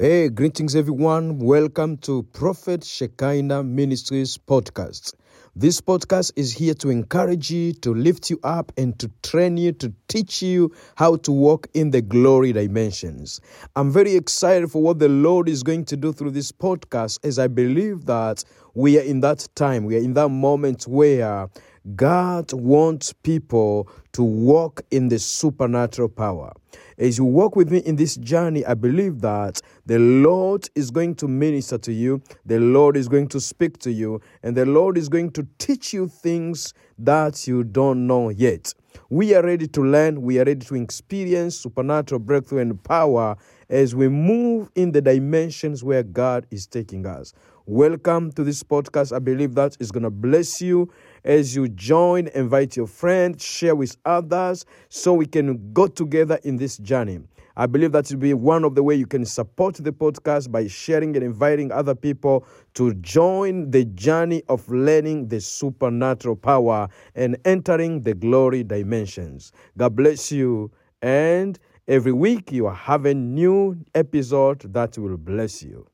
Hey, greetings everyone. Welcome to Prophet Shekinah Ministries podcast. This podcast is here to encourage you, to lift you up, and to train you, to teach you how to walk in the glory dimensions. I'm very excited for what the Lord is going to do through this podcast as I believe that we are in that time, we are in that moment where God wants people to walk in the supernatural power. As you walk with me in this journey, I believe that the Lord is going to minister to you, the Lord is going to speak to you, and the Lord is going to teach you things that you don't know yet. We are ready to learn, we are ready to experience supernatural breakthrough and power as we move in the dimensions where God is taking us. Welcome to this podcast. I believe that is going to bless you as you join, invite your friends, share with others so we can go together in this journey. I believe that will be one of the way you can support the podcast by sharing and inviting other people to join the journey of learning the supernatural power and entering the glory dimensions. God bless you and every week you are having new episode that will bless you.